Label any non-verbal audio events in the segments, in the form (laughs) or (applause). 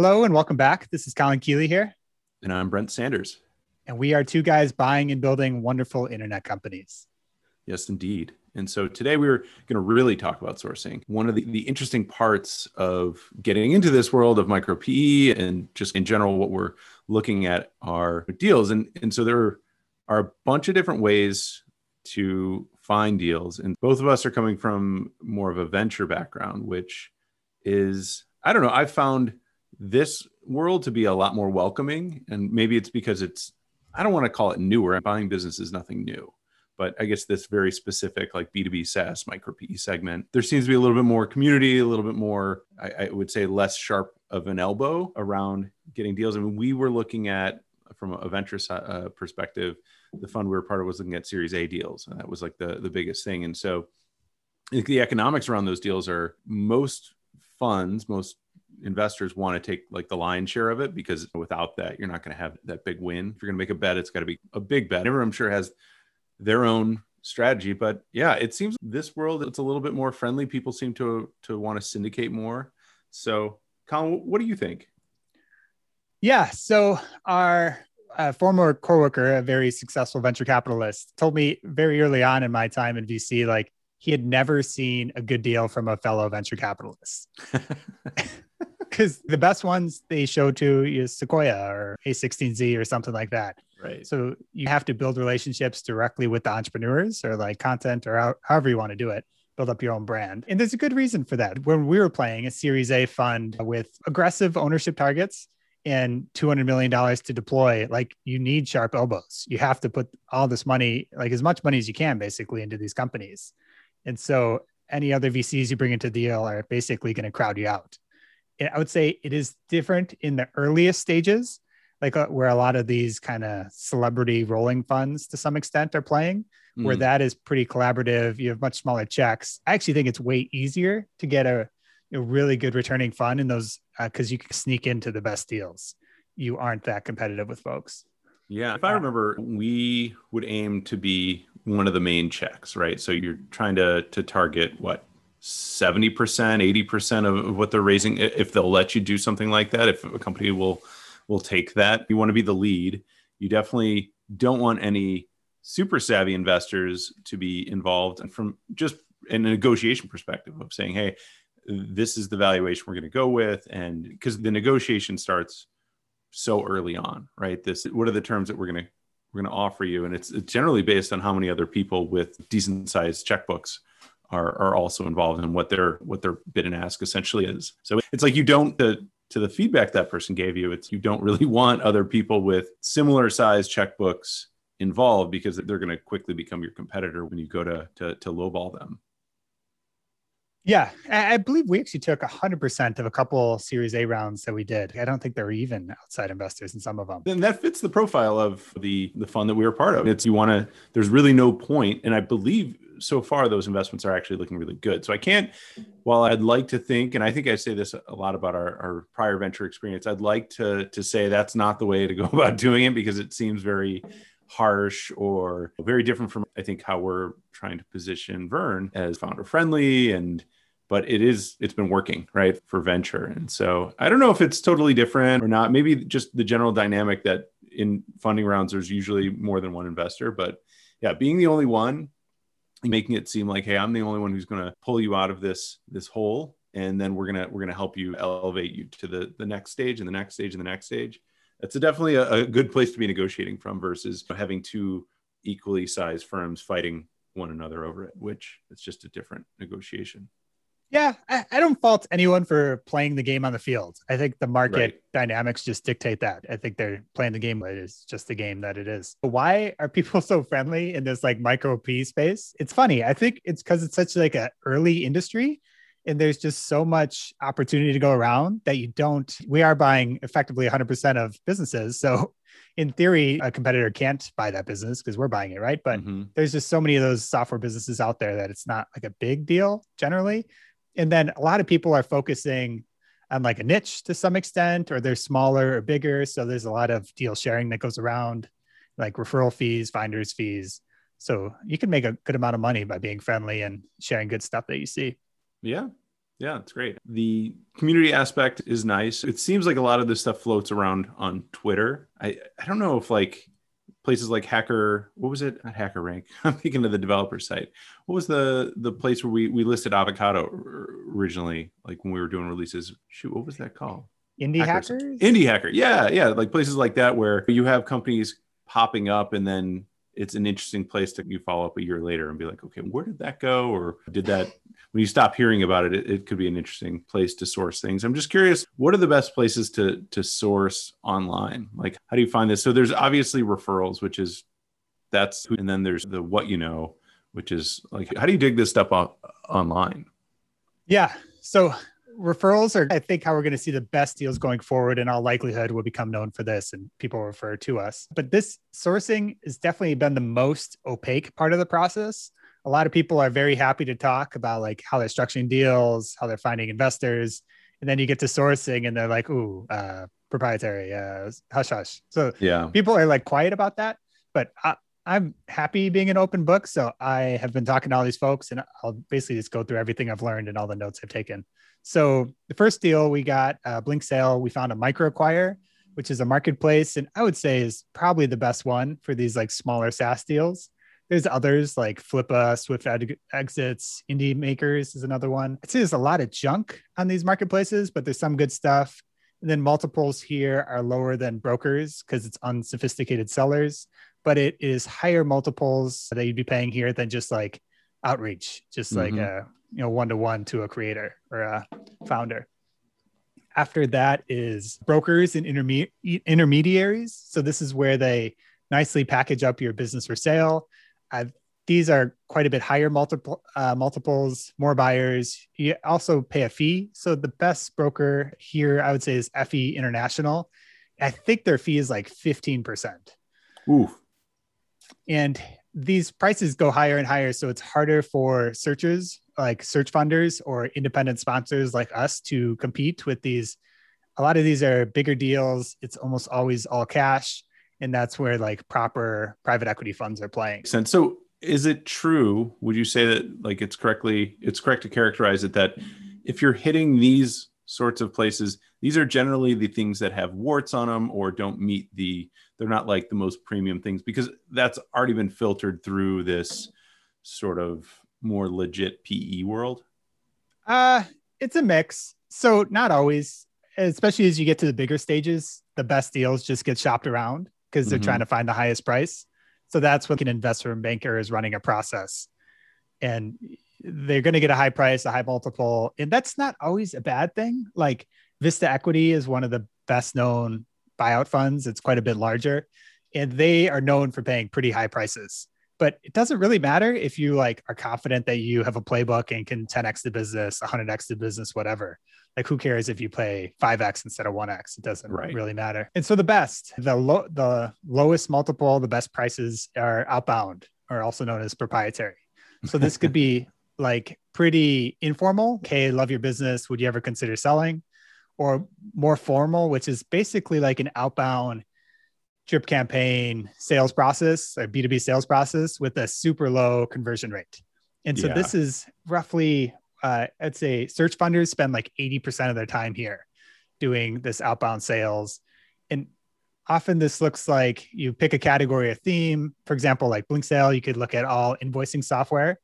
Hello and welcome back. This is Colin Keeley here. And I'm Brent Sanders. And we are two guys buying and building wonderful internet companies. Yes, indeed. And so today we are going to really talk about sourcing. One of the, the interesting parts of getting into this world of micro PE and just in general, what we're looking at are deals. And, and so there are a bunch of different ways to find deals. And both of us are coming from more of a venture background, which is, I don't know, I've found this world to be a lot more welcoming. And maybe it's because it's, I don't want to call it newer. Buying business is nothing new. But I guess this very specific, like B2B SaaS micro PE segment, there seems to be a little bit more community, a little bit more, I, I would say, less sharp of an elbow around getting deals. I mean, we were looking at, from a venture uh, perspective, the fund we were part of was looking at Series A deals. And that was like the, the biggest thing. And so the economics around those deals are most funds, most investors want to take like the lion's share of it because without that, you're not going to have that big win. If you're going to make a bet, it's got to be a big bet. Everyone, I'm sure, has their own strategy, but yeah, it seems this world it's a little bit more friendly. People seem to to want to syndicate more. So, Colin, what do you think? Yeah, so our uh, former coworker, a very successful venture capitalist, told me very early on in my time in VC, like he had never seen a good deal from a fellow venture capitalist. (laughs) because the best ones they show to is Sequoia or A16Z or something like that. Right. So you have to build relationships directly with the entrepreneurs or like content or how, however you want to do it. Build up your own brand. And there's a good reason for that. When we were playing a Series A fund with aggressive ownership targets and $200 million to deploy, like you need sharp elbows. You have to put all this money, like as much money as you can, basically, into these companies. And so any other VCs you bring into the deal are basically going to crowd you out. I would say it is different in the earliest stages, like uh, where a lot of these kind of celebrity rolling funds to some extent are playing, mm. where that is pretty collaborative. You have much smaller checks. I actually think it's way easier to get a, a really good returning fund in those because uh, you can sneak into the best deals. You aren't that competitive with folks. Yeah. If I remember, we would aim to be one of the main checks, right? So you're trying to to target what 70%, 80% of what they're raising if they'll let you do something like that, if a company will will take that. You want to be the lead. You definitely don't want any super savvy investors to be involved and from just a negotiation perspective of saying, hey, this is the valuation we're going to go with and because the negotiation starts so early on, right? This what are the terms that we're going to we're going to offer you and it's generally based on how many other people with decent sized checkbooks are, are also involved in what their what their bid and ask essentially is. So it's like you don't the to the feedback that person gave you, it's you don't really (laughs) want other people with similar size checkbooks involved because they're going to quickly become your competitor when you go to to, to lowball them. Yeah, I believe we actually took 100% of a couple Series A rounds that we did. I don't think there were even outside investors in some of them. Then that fits the profile of the the fund that we were part of. It's you want to. There's really no point. and I believe so far those investments are actually looking really good. So I can't, while I'd like to think, and I think I say this a lot about our, our prior venture experience, I'd like to to say that's not the way to go (laughs) about doing it because it seems very harsh or very different from I think how we're trying to position Vern as founder friendly and but it is it's been working right for venture. And so I don't know if it's totally different or not. Maybe just the general dynamic that in funding rounds there's usually more than one investor but yeah being the only one making it seem like hey i'm the only one who's going to pull you out of this this hole and then we're going to we're going to help you elevate you to the the next stage and the next stage and the next stage. That's a definitely a, a good place to be negotiating from versus having two equally sized firms fighting one another over it which it's just a different negotiation yeah, I, I, don't fault anyone for playing the game on the field. I think the market right. dynamics just dictate that. I think they're playing the game, but it's just the game that it is. Why are people (laughs) so friendly in this like micro PE space? It's funny. I think it's because it's such like an early industry and there's just so much opportunity to go around that you don't we are buying effectively 100% of businesses so (laughs) in theory a competitor can't buy that business because we're buying it right but mm-hmm. there's just so many of those software businesses out there that it's not like a big deal generally and then a lot of people are focusing on like a niche to some extent, or they're smaller or bigger. So there's a lot of deal sharing that goes around, like referral fees, finders fees. So you can make a good amount of money by being friendly and sharing good stuff that you see. Yeah. Yeah, it's great. The community aspect is nice. It seems like a lot of this stuff floats around on Twitter. I, I don't know if like places like Hacker, what was it? Not Hacker Rank. (laughs) I'm thinking of the developer site. What was the the place where we we listed avocado originally, like when we were doing releases? Shoot, what was that called? Indie hackers? hackers? Indie hacker. Yeah, yeah. Like places like that where you have companies popping up and then it's an interesting place to you follow up a year later and be like, okay, where did that go? Or did that when you stop hearing about it, it, it, could be an interesting place to source things. I'm just curious, what are the best places to to source online? Like, how do you find this? So there's obviously referrals, which is that's, and then there's the what you know, which is like, how do you dig this stuff up online? Yeah. So referrals are, I think, how we're going to see the best deals going forward. In all likelihood, will become known for this and people refer to us. But this sourcing has definitely been the most opaque part of the process a lot of people are very happy to talk about like how they're structuring deals, how they're finding investors, and then you get to sourcing and they're like, "Ooh, uh, proprietary, uh, hush hush." So yeah, people are like quiet about that, but I, I'm happy being an open book. So I have been talking to all these folks, and I'll basically just go through everything I've learned and all the notes I've taken. So the first deal we got, uh, Blinksale, we found a MicroAcquire, which is a marketplace, and I would say is probably the best one for these like smaller SaaS deals. There's others like Flippa, Swift Ed- Exits, Indie Makers is another one. I'd say there's a lot of junk on these marketplaces, but there's some good stuff. And then multiples here are lower than brokers because it's unsophisticated sellers, but it is higher multiples that you'd be paying here than just like outreach, just mm-hmm. like a you know one to one to a creator or a founder. After that is brokers and interme- intermediaries. So this is where they nicely package up your business for sale I've, these are quite a bit higher multiple uh, multiples, more buyers. You also pay a fee. So the best broker here, I would say, is FE International. I think their fee is like fifteen percent. Ooh. And these prices go higher and higher, so it's harder for searchers like search funders or independent sponsors like us to compete with these. A lot of these are bigger deals. It's almost always all cash and that's where like proper private equity funds are playing. And so is it true would you say that like it's correctly it's correct to characterize it that if you're hitting these sorts of places these are generally the things that have warts on them or don't meet the they're not like the most premium things because that's already been filtered through this sort of more legit PE world? Uh it's a mix. So not always, especially as you get to the bigger stages, the best deals just get shopped around because they're mm-hmm. trying to find the highest price. So that's what an investor and banker is running a process. And they're going to get a high price, a high multiple. And that's not always a bad thing. Like Vista Equity is one of the best known buyout funds, it's quite a bit larger. And they are known for paying pretty high prices. But it doesn't really matter if you like are confident that you have a playbook and can 10x the business, 100x the business, whatever like who cares if you play 5x instead of 1x it doesn't right. really matter. And so the best the low the lowest multiple the best prices are outbound or also known as proprietary. So this could be (laughs) like pretty informal. Okay love your business. Would you ever consider selling? Or more formal which is basically like an outbound drip campaign sales process a b2b sales process with a super low conversion rate. And so yeah. this is roughly uh, I'd say search funders spend like 80% of their time here doing this outbound sales. And often this looks like you pick a category a theme. For example, like Blinksale, you could look at all invoicing software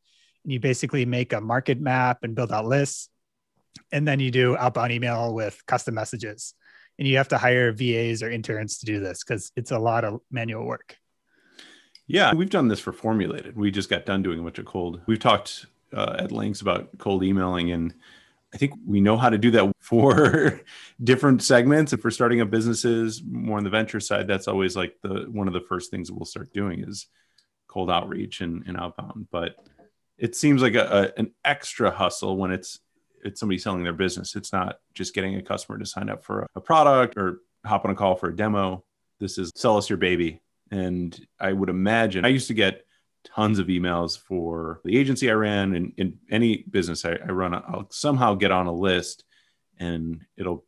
and you basically make a market map and build out lists. And then you do outbound email with custom messages. And you have to hire VAs or interns to do this because it's a lot of manual work. Yeah, we've done this for formulated. We just got done doing a bunch of cold. We've talked uh, at lengths about cold emailing and I think we know how to do that (laughs) for different segments. And for starting up businesses more on the venture side, that's always like the one of the first things we'll start doing is cold outreach and, and outbound. But it seems like a, a, an extra hustle when it's it's somebody selling their business. It's not just getting a customer to sign up for a product or hop on a call for a demo. This is sell us your baby. And I would imagine I used to get tons of emails for the agency I ran and in any business I, I run. I'll somehow get on a list and it'll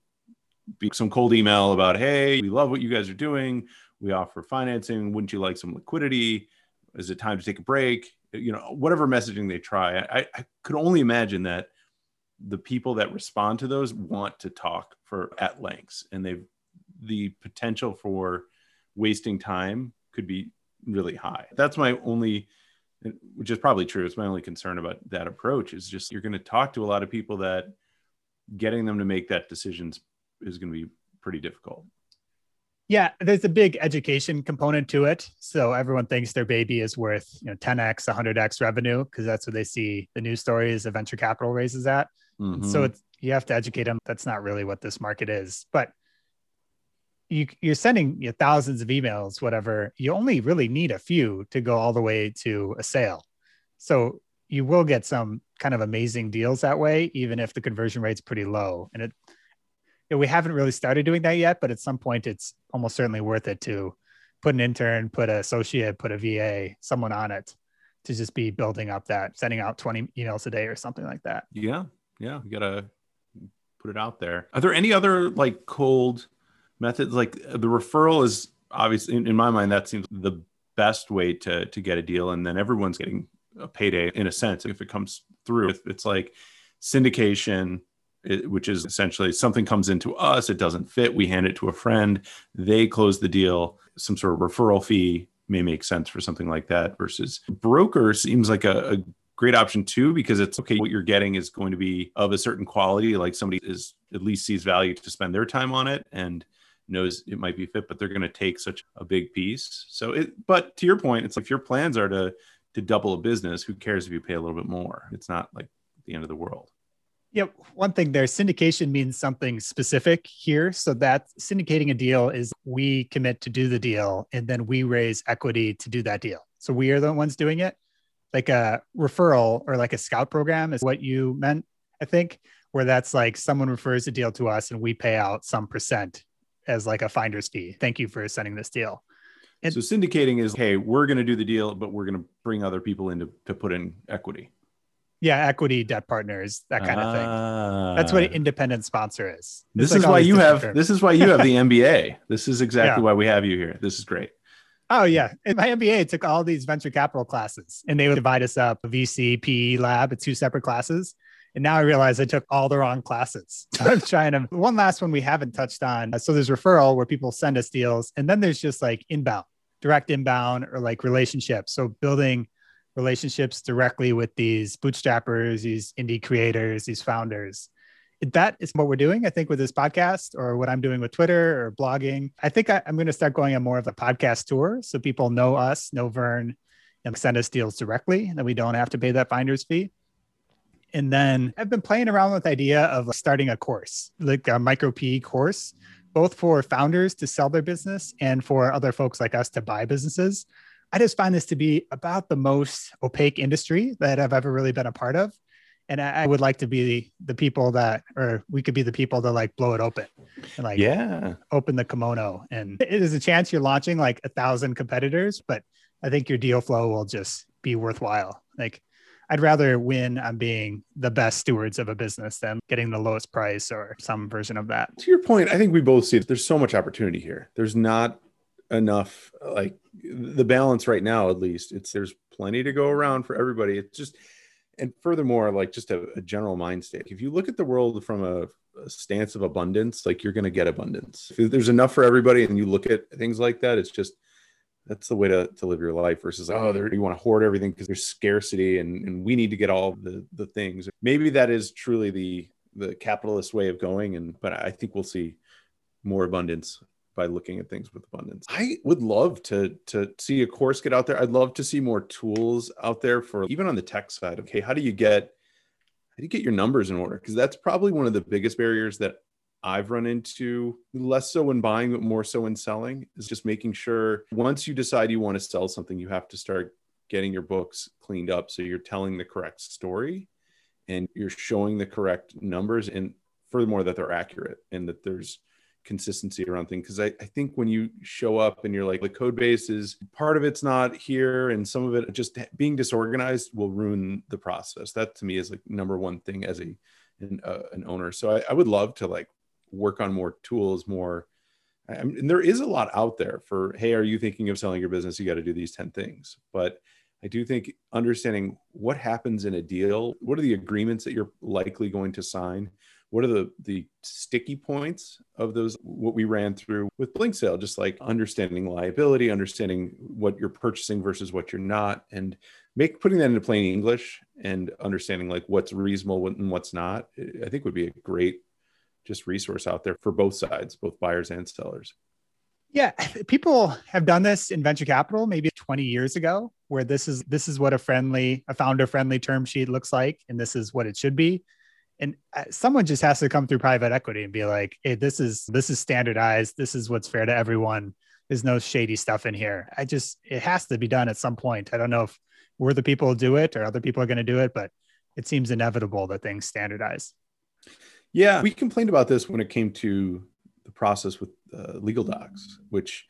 be some cold email about, hey, we love what you guys are doing. We offer financing. Wouldn't you like some liquidity? Is it time to take a break? You know, whatever messaging they try. I, I could only imagine that the people that respond to those want to talk for at lengths and they've the potential for wasting time could be really high that's my only which is probably true it's my only concern about that approach is just you're going to talk to a lot of people that getting them to make that decisions is going to be pretty difficult yeah, there's a big education component to it. So everyone thinks their baby is worth, you know, 10x, 100x revenue because that's what they see the news stories of venture capital raises at. Mm-hmm. So it's you have to educate them. That's not really what this market is. But you you're sending you know, thousands of emails, whatever. You only really need a few to go all the way to a sale. So you will get some kind of amazing deals that way, even if the conversion rate's pretty low. And it know, we haven't really started doing that yet, but at some point it's almost certainly worth it to put an intern, put an associate, put a VA, someone on it to just be building up that, sending out 20 emails a day or something like that. Yeah. Yeah. You got to put it out there. Are there any other like cold methods? Like the referral is obviously, in, in my mind, that seems the best way to, to get a deal. And then everyone's getting a payday in a sense if it comes through. It's like syndication, which is essentially something comes into us, it doesn't fit, we hand it to a friend, they close the deal, some sort of referral fee may make sense for something like that versus broker seems like a, a great option too because it's okay what you're getting is going to be of a certain quality like somebody is at least sees value to spend their time on it and knows it might be fit but they're going to take such a big piece so it but to your point it's like if your plans are to to double a business who cares if you pay a little bit more it's not like the end of the world yeah, one thing there, syndication means something specific here. So that syndicating a deal is we commit to do the deal and then we raise equity to do that deal. So we are the ones doing it. Like a referral or like a scout program is what you meant, I think, where that's like someone refers a deal to us and we pay out some percent as like a finder's fee. Thank you for sending this deal. And so syndicating is, hey, we're going to do the deal, but we're going to bring other people in to, to put in equity yeah equity debt partners that kind of thing that's what an ah. independent sponsor is this is why you have terms. this is why you have the (laughs) mba this is exactly yeah. why we have you here this is great oh yeah in my mba took all these venture capital classes and they would divide us up vc pe lab two separate classes and now I realize I took all the wrong classes. (laughs) I'm trying to. One last one we haven't touched on. So there's referral where people send us deals, and then there's just like inbound, direct inbound, or like relationships. So building relationships directly with these bootstrappers, these indie creators, these founders. That is what we're doing, I think, with this podcast or what I'm doing with Twitter or blogging. I think I, am going to start going on more of a podcast tour so people know us, know Vern, and send us deals directly, and then we don't have to pay that finder's fee. And then I've been playing around with the idea of starting a course, like a micro PE course, both for founders to sell their business and for other folks like us to buy businesses. I just find this to be about the most opaque industry that I've ever really been a part of. And I, would like to be the, the people that, or we could be the people that like blow it open and like, yeah, open the kimono. And it is a chance you're launching like a thousand competitors, but I think your deal flow will just be worthwhile. Like, I'd rather win on being the best stewards of a business than getting the lowest price or some version of that. To your point, I think we both see that There's so much opportunity here. There's not enough like the balance right now at least it's there's plenty to go around for everybody it's just and furthermore like just a, a general mind state if you look at the world from a, a stance of abundance like you're going to get abundance if there's enough for everybody and you look at things like that it's just that's the way to, to live your life versus oh there you want to hoard everything because there's scarcity and, and we need to get all the the things maybe that is truly the the capitalist way of going and but i think we'll see more abundance by looking at things with abundance. I would love to to see a course get out there. I'd love to see more tools out there for even on the tech side. Okay, how do you get how do you get your numbers in order? Because that's probably one of the biggest barriers that I've run into less so in buying, but more so in selling is just making sure once you decide you want to sell something, you have to start getting your books cleaned up. So you're telling the correct story and you're showing the correct numbers and furthermore that they're accurate and that there's consistency around things. Because I, I, think when you show up and you're like the code base is part of it's not here and some of it just being disorganized will ruin the process. That to me is like number one thing as a an, uh, an owner. So I, I, would love to like work on more tools more and there is a lot out there for hey are you thinking of selling your business? You got to do these 10 things. But I do think understanding what happens in a deal, what are the agreements that you're likely going to sign, what are the the sticky points of those what we ran through with Blinksale, just like understanding liability understanding what you're purchasing versus what you're not and make putting that into plain english and understanding like what's reasonable and what's not i think would be a great just resource out there for both sides both buyers and sellers. Yeah (laughs) people have done this in venture capital maybe 20 years ago where this is this is what a friendly a founder friendly term sheet looks like and this is what it should be. And uh, someone just has to come through private equity and be like hey this is this is standardized. This is what's fair to everyone. There's no shady stuff in here. I just it has to be done at some point. I don't know if we're the people who do it or other people are going to do it but it seems inevitable that things standardize yeah we complained about this when it came to the process with uh, legal docs which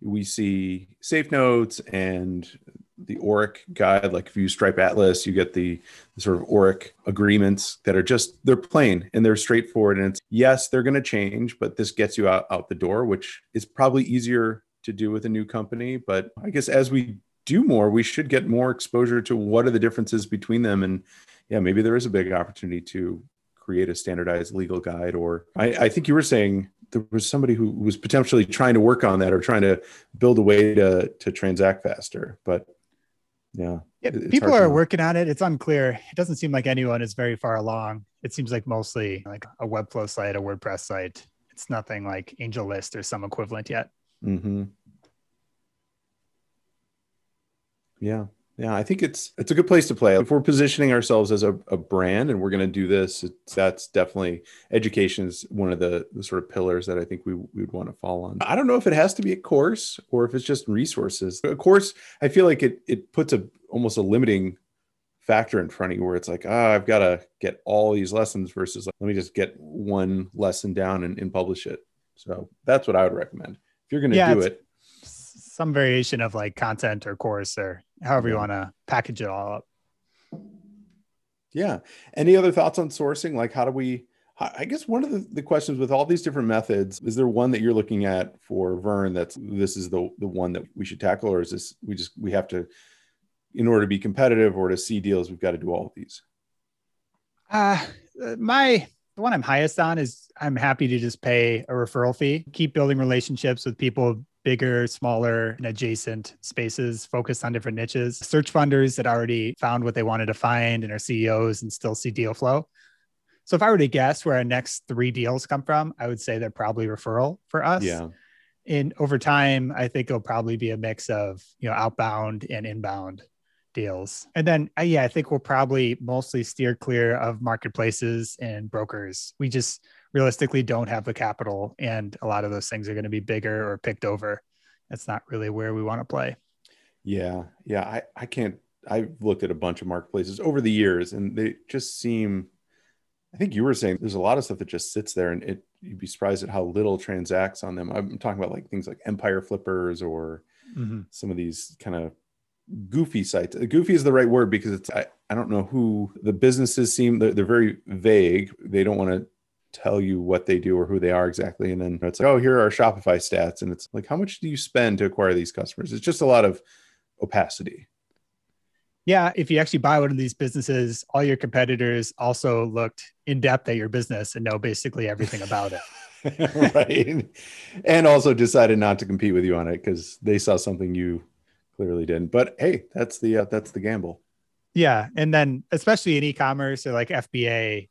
we see safe notes and the Orrick guide. Like if you Stripe Atlas, you get the, the, sort of Orrick agreements that are just they're plain and they're straightforward. And it's yes, they're going to change, but this gets you out, out the door, which is probably easier to do with a new company. But I guess as we do more, we should get more exposure to what are the differences between them. And yeah, maybe there is a big opportunity to create a standardized legal guide. Or I, I think you were saying there was somebody who was potentially trying to work on that or trying to build a way to to transact faster. But yeah, yeah people are working on it. It's unclear. It doesn't seem like anyone is very far along. It seems like mostly like a Webflow site, a WordPress site. It's nothing like AngelList or some equivalent yet. Mm-hmm. Yeah yeah i think it's it's a good place to play. If we're positioning ourselves as a, a brand and we're going to do this that's definitely education is one of the, the sort of pillars that i think we, would want to fall on. I don't know if it has to be a course or if it's just resources. A course i feel like it it puts a almost a limiting factor in front of you where it's like ah i've got to get all these lessons versus like, let me just get one lesson down and, and publish it. So that's what i would recommend. If you're going to yeah, do it some variation of like content or course or however you want to package it all up. Yeah. Any other thoughts on sourcing? Like, how do we? I guess one of the, the questions with all these different methods is there one that you're looking at for Vern that's this is the the one that we should tackle, or is this we just we have to in order to be competitive or to see deals, we've got to do all of these? Uh my the one I'm highest on is I'm happy to just pay a referral fee, keep building relationships with people bigger, smaller, and adjacent spaces focused on different niches. Search funders that already found what they wanted to find and are CEOs and still see deal flow. So if I were to guess where our next three deals come from, I would say they're probably referral for us. Yeah. And over time, I think it'll probably be a mix of you know outbound and inbound deals. And then uh, yeah, I think we'll probably mostly steer clear of marketplaces and brokers. We just realistically don't have the capital and a lot of those things are going to be bigger or picked over. That's not really where we want to play. Yeah yeah i i can't i've looked at a bunch of marketplaces over the years and they just seem i think you were saying there's a lot of stuff that just sits there and it you'd be surprised at how little transacts on them. I'm talking about like things like empire flippers or mm-hmm. some of these kind of goofy sites. Goofy is the right word because it's I, I don't know who the businesses seem they're, they're very vague. They don't want to tell you what they do or who they are exactly. And then it's like, oh, here are Shopify stats. And it's like, how much do you spend to acquire these customers? It's just a lot of opacity. Yeah. If you actually buy one of these businesses, all your competitors also looked in depth at your business and know basically everything about it. (laughs) right. And also decided not to compete with you on it because they saw something you clearly didn't. But hey, that's the uh, that's the gamble. Yeah, and then especially in e-commerce or like FBA,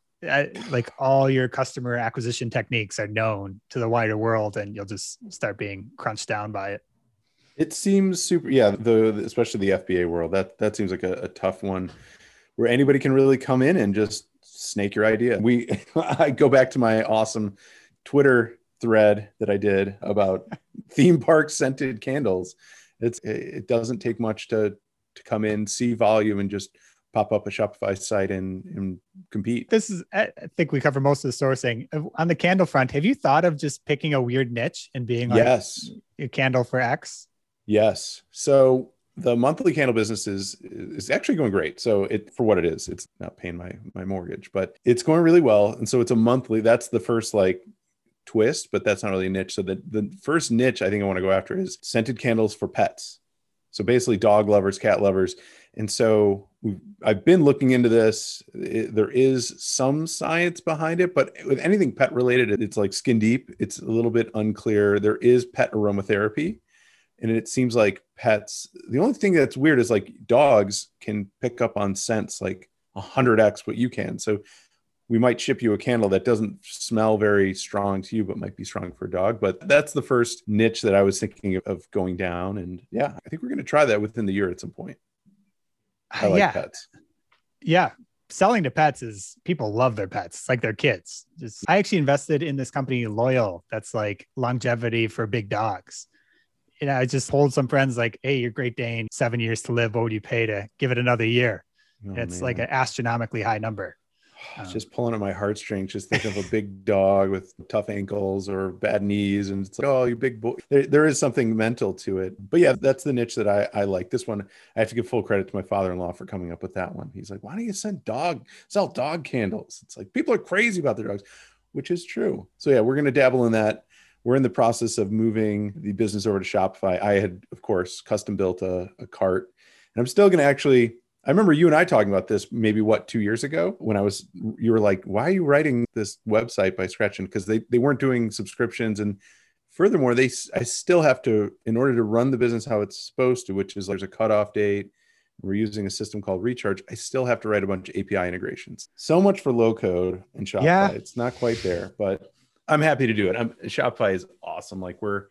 like all your customer acquisition techniques are known to the wider world and you'll just start being crunched down by it. It seems super yeah the especially the fba world that that seems like a, a tough one where anybody can really come in and just snake your idea. We (laughs) i go back to my awesome twitter thread that i did about (laughs) theme park scented candles. It's it doesn't take much to to come in see volume and just pop up a Shopify site and, and compete. This is, I think we cover most of the sourcing. On the candle front, have you thought of just picking a weird niche and being like yes. a candle for X? Yes. So the monthly candle business is is actually going great. So it for what it is, it's not paying my my mortgage, but it's going really well. And so it's a monthly. That's the first like twist, but that's not really a niche. So the the first niche I think I want to go after is scented candles for pets. So basically, dog lovers, cat lovers. And so I've been looking into this. It, there is some science behind it, but with anything pet related, it's like skin deep. It's a little bit unclear. There is pet aromatherapy. And it seems like pets, the only thing that's weird is like dogs can pick up on scents like 100x what you can. So we might ship you a candle that doesn't smell very strong to you, but might be strong for a dog. But that's the first niche that I was thinking of going down. And yeah, I think we're going to try that within the year at some point. I like yeah. pets. Yeah. Selling to pets is people love their pets, it's like their kids. Just I actually invested in this company Loyal that's like longevity for big dogs. You know, I just told some friends like, hey, your Great Dane, seven years to live. What would you pay to give it another year? Oh, it's man. like an astronomically high number. Um, just pulling at my heartstrings, just think of a big (laughs) dog with tough ankles or bad knees. And it's like, oh, you big boy. There, there is something mental to it. But yeah, that's the niche that I, I like. This one, I have to give full credit to my father in law for coming up with that one. He's like, why don't you send dog, sell dog candles? It's like people are crazy about their dogs, which is true. So yeah, we're going to dabble in that. We're in the process of moving the business over to Shopify. I had, of course, custom built a, a cart. And I'm still going to actually I remember you and I talking about this maybe what two years ago when I was you were like, why are you writing this website by scratch? And because they they weren't doing subscriptions and furthermore, they I still have to in order to run the business how it's supposed to, which is there's a cutoff date. We're using a system called Recharge. I still have to write a bunch of API integrations. So much for low code and Shopify. Yeah. It's not quite there, but I'm happy to do it. I'm, Shopify is awesome. Like we're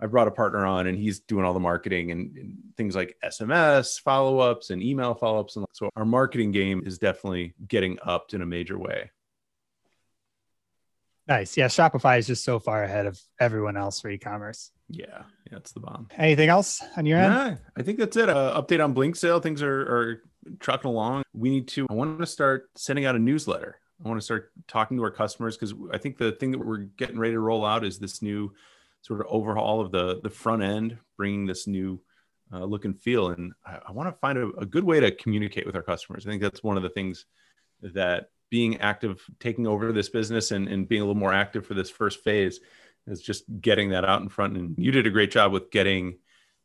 I brought a partner on and he's doing all the marketing and, and things like SMS follow ups and email follow ups. And so our marketing game is definitely getting upped in a major way. Nice. Yeah. Shopify is just so far ahead of everyone else for e commerce. Yeah. Yeah. It's the bomb. Anything else on your end? Yeah. I think that's it. Uh, update on Blinksale. Things are, are trucking along. We need to, I want to start sending out a newsletter. I want to start talking to our customers because I think the thing that we're getting ready to roll out is this new sort of overhaul of the the front end, bringing this new uh, look and feel. And I, I want to find a, a, good way to communicate with our customers. I think that's one of the things that being active, taking over this business and, and being a little more active for this first phase is just getting that out in front. And you did a great job with getting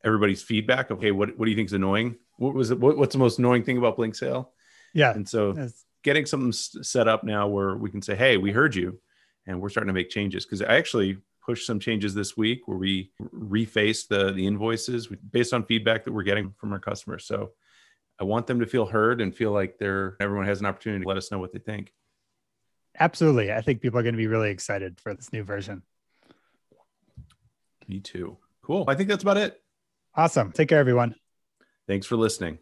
everybody's feedback of, hey, what, what do you think is annoying? What was it? What, what's the most annoying thing about Blinksale? Yeah. And so That's... getting something set up now where we can say, hey, we heard you and we're starting to make changes. Cause I actually push some changes this week where we reface the the invoices based on feedback that we're getting from our customers. So I want them to feel heard and feel like they're everyone has an opportunity to let us know what they think. Absolutely. I think people are going to be really excited for this new version. Me too. Cool. I think that's about it. Awesome. Take care, everyone. Thanks for listening.